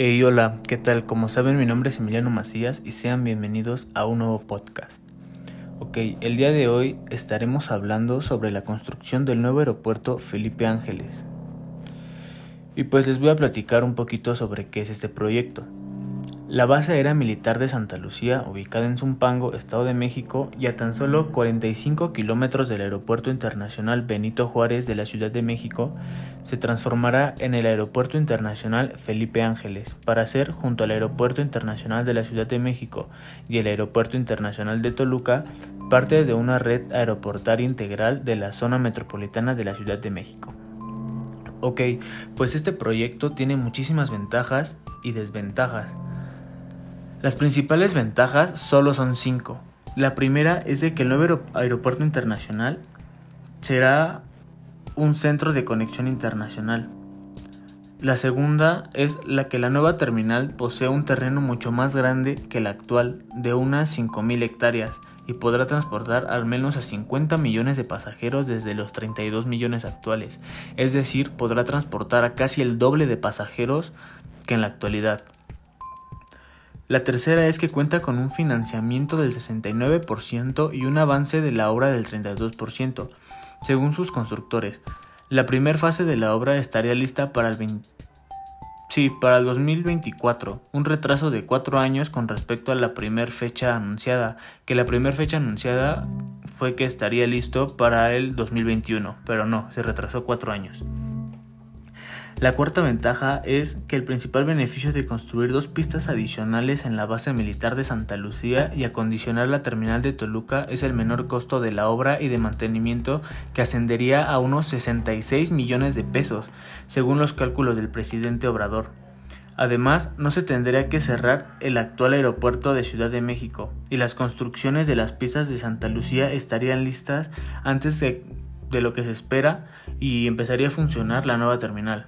Hey, hola, ¿qué tal? Como saben, mi nombre es Emiliano Macías y sean bienvenidos a un nuevo podcast. Ok, el día de hoy estaremos hablando sobre la construcción del nuevo aeropuerto Felipe Ángeles. Y pues les voy a platicar un poquito sobre qué es este proyecto. La base aérea militar de Santa Lucía, ubicada en Zumpango, Estado de México, y a tan solo 45 kilómetros del Aeropuerto Internacional Benito Juárez de la Ciudad de México, se transformará en el Aeropuerto Internacional Felipe Ángeles, para ser, junto al Aeropuerto Internacional de la Ciudad de México y el Aeropuerto Internacional de Toluca, parte de una red aeroportaria integral de la zona metropolitana de la Ciudad de México. Ok, pues este proyecto tiene muchísimas ventajas y desventajas. Las principales ventajas solo son cinco. La primera es de que el nuevo aeropuerto internacional será un centro de conexión internacional. La segunda es la que la nueva terminal posee un terreno mucho más grande que el actual, de unas 5.000 hectáreas, y podrá transportar al menos a 50 millones de pasajeros desde los 32 millones actuales, es decir, podrá transportar a casi el doble de pasajeros que en la actualidad. La tercera es que cuenta con un financiamiento del 69% y un avance de la obra del 32%, según sus constructores. La primera fase de la obra estaría lista para el para el 2024, un retraso de cuatro años con respecto a la primera fecha anunciada, que la primera fecha anunciada fue que estaría listo para el 2021, pero no, se retrasó cuatro años. La cuarta ventaja es que el principal beneficio de construir dos pistas adicionales en la base militar de Santa Lucía y acondicionar la terminal de Toluca es el menor costo de la obra y de mantenimiento que ascendería a unos 66 millones de pesos, según los cálculos del presidente Obrador. Además, no se tendría que cerrar el actual aeropuerto de Ciudad de México y las construcciones de las pistas de Santa Lucía estarían listas antes de, de lo que se espera y empezaría a funcionar la nueva terminal.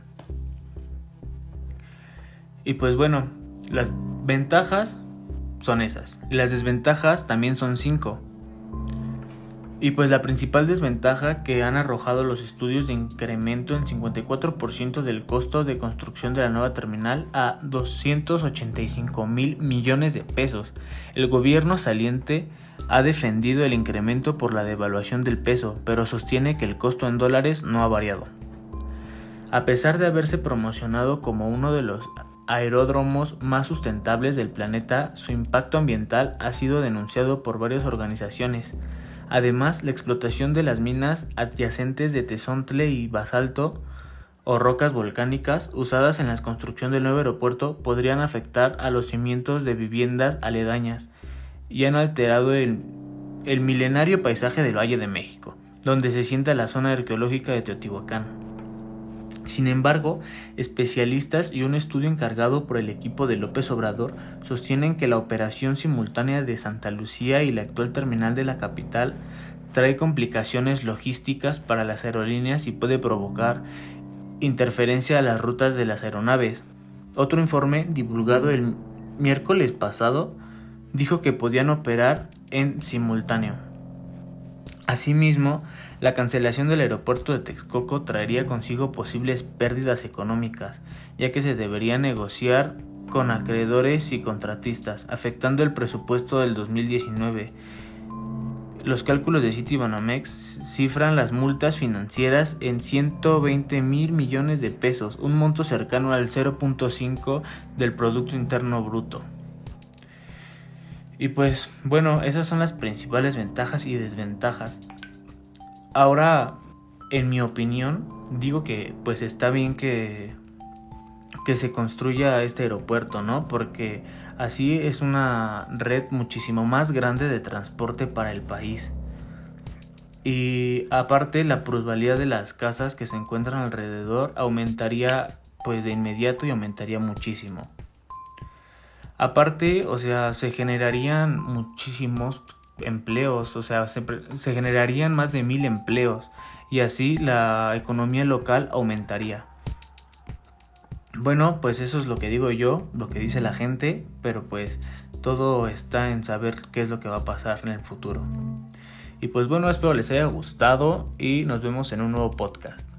Y pues bueno, las ventajas son esas. Y las desventajas también son cinco. Y pues la principal desventaja que han arrojado los estudios de incremento en 54% del costo de construcción de la nueva terminal a 285 mil millones de pesos. El gobierno saliente ha defendido el incremento por la devaluación del peso, pero sostiene que el costo en dólares no ha variado. A pesar de haberse promocionado como uno de los aeródromos más sustentables del planeta, su impacto ambiental ha sido denunciado por varias organizaciones. Además, la explotación de las minas adyacentes de tesontle y basalto o rocas volcánicas usadas en la construcción del nuevo aeropuerto podrían afectar a los cimientos de viviendas aledañas y han alterado el, el milenario paisaje del Valle de México, donde se sienta la zona arqueológica de Teotihuacán. Sin embargo, especialistas y un estudio encargado por el equipo de López Obrador sostienen que la operación simultánea de Santa Lucía y la actual terminal de la capital trae complicaciones logísticas para las aerolíneas y puede provocar interferencia a las rutas de las aeronaves. Otro informe divulgado el miércoles pasado dijo que podían operar en simultáneo. Asimismo, la cancelación del aeropuerto de Texcoco traería consigo posibles pérdidas económicas, ya que se debería negociar con acreedores y contratistas, afectando el presupuesto del 2019. Los cálculos de Citibanamex cifran las multas financieras en 120 mil millones de pesos, un monto cercano al 0.5 del Producto Interno Bruto. Y pues bueno, esas son las principales ventajas y desventajas. Ahora, en mi opinión, digo que pues está bien que, que se construya este aeropuerto, ¿no? Porque así es una red muchísimo más grande de transporte para el país. Y aparte la plusvalía de las casas que se encuentran alrededor aumentaría pues de inmediato y aumentaría muchísimo. Aparte, o sea, se generarían muchísimos empleos, o sea, se, generarían más de mil empleos y así la economía local aumentaría. Bueno, pues eso es lo que digo yo, lo que dice la gente, pero pues todo está en saber qué es lo que va a pasar en el futuro. Y pues bueno, espero les haya gustado y nos vemos en un nuevo podcast.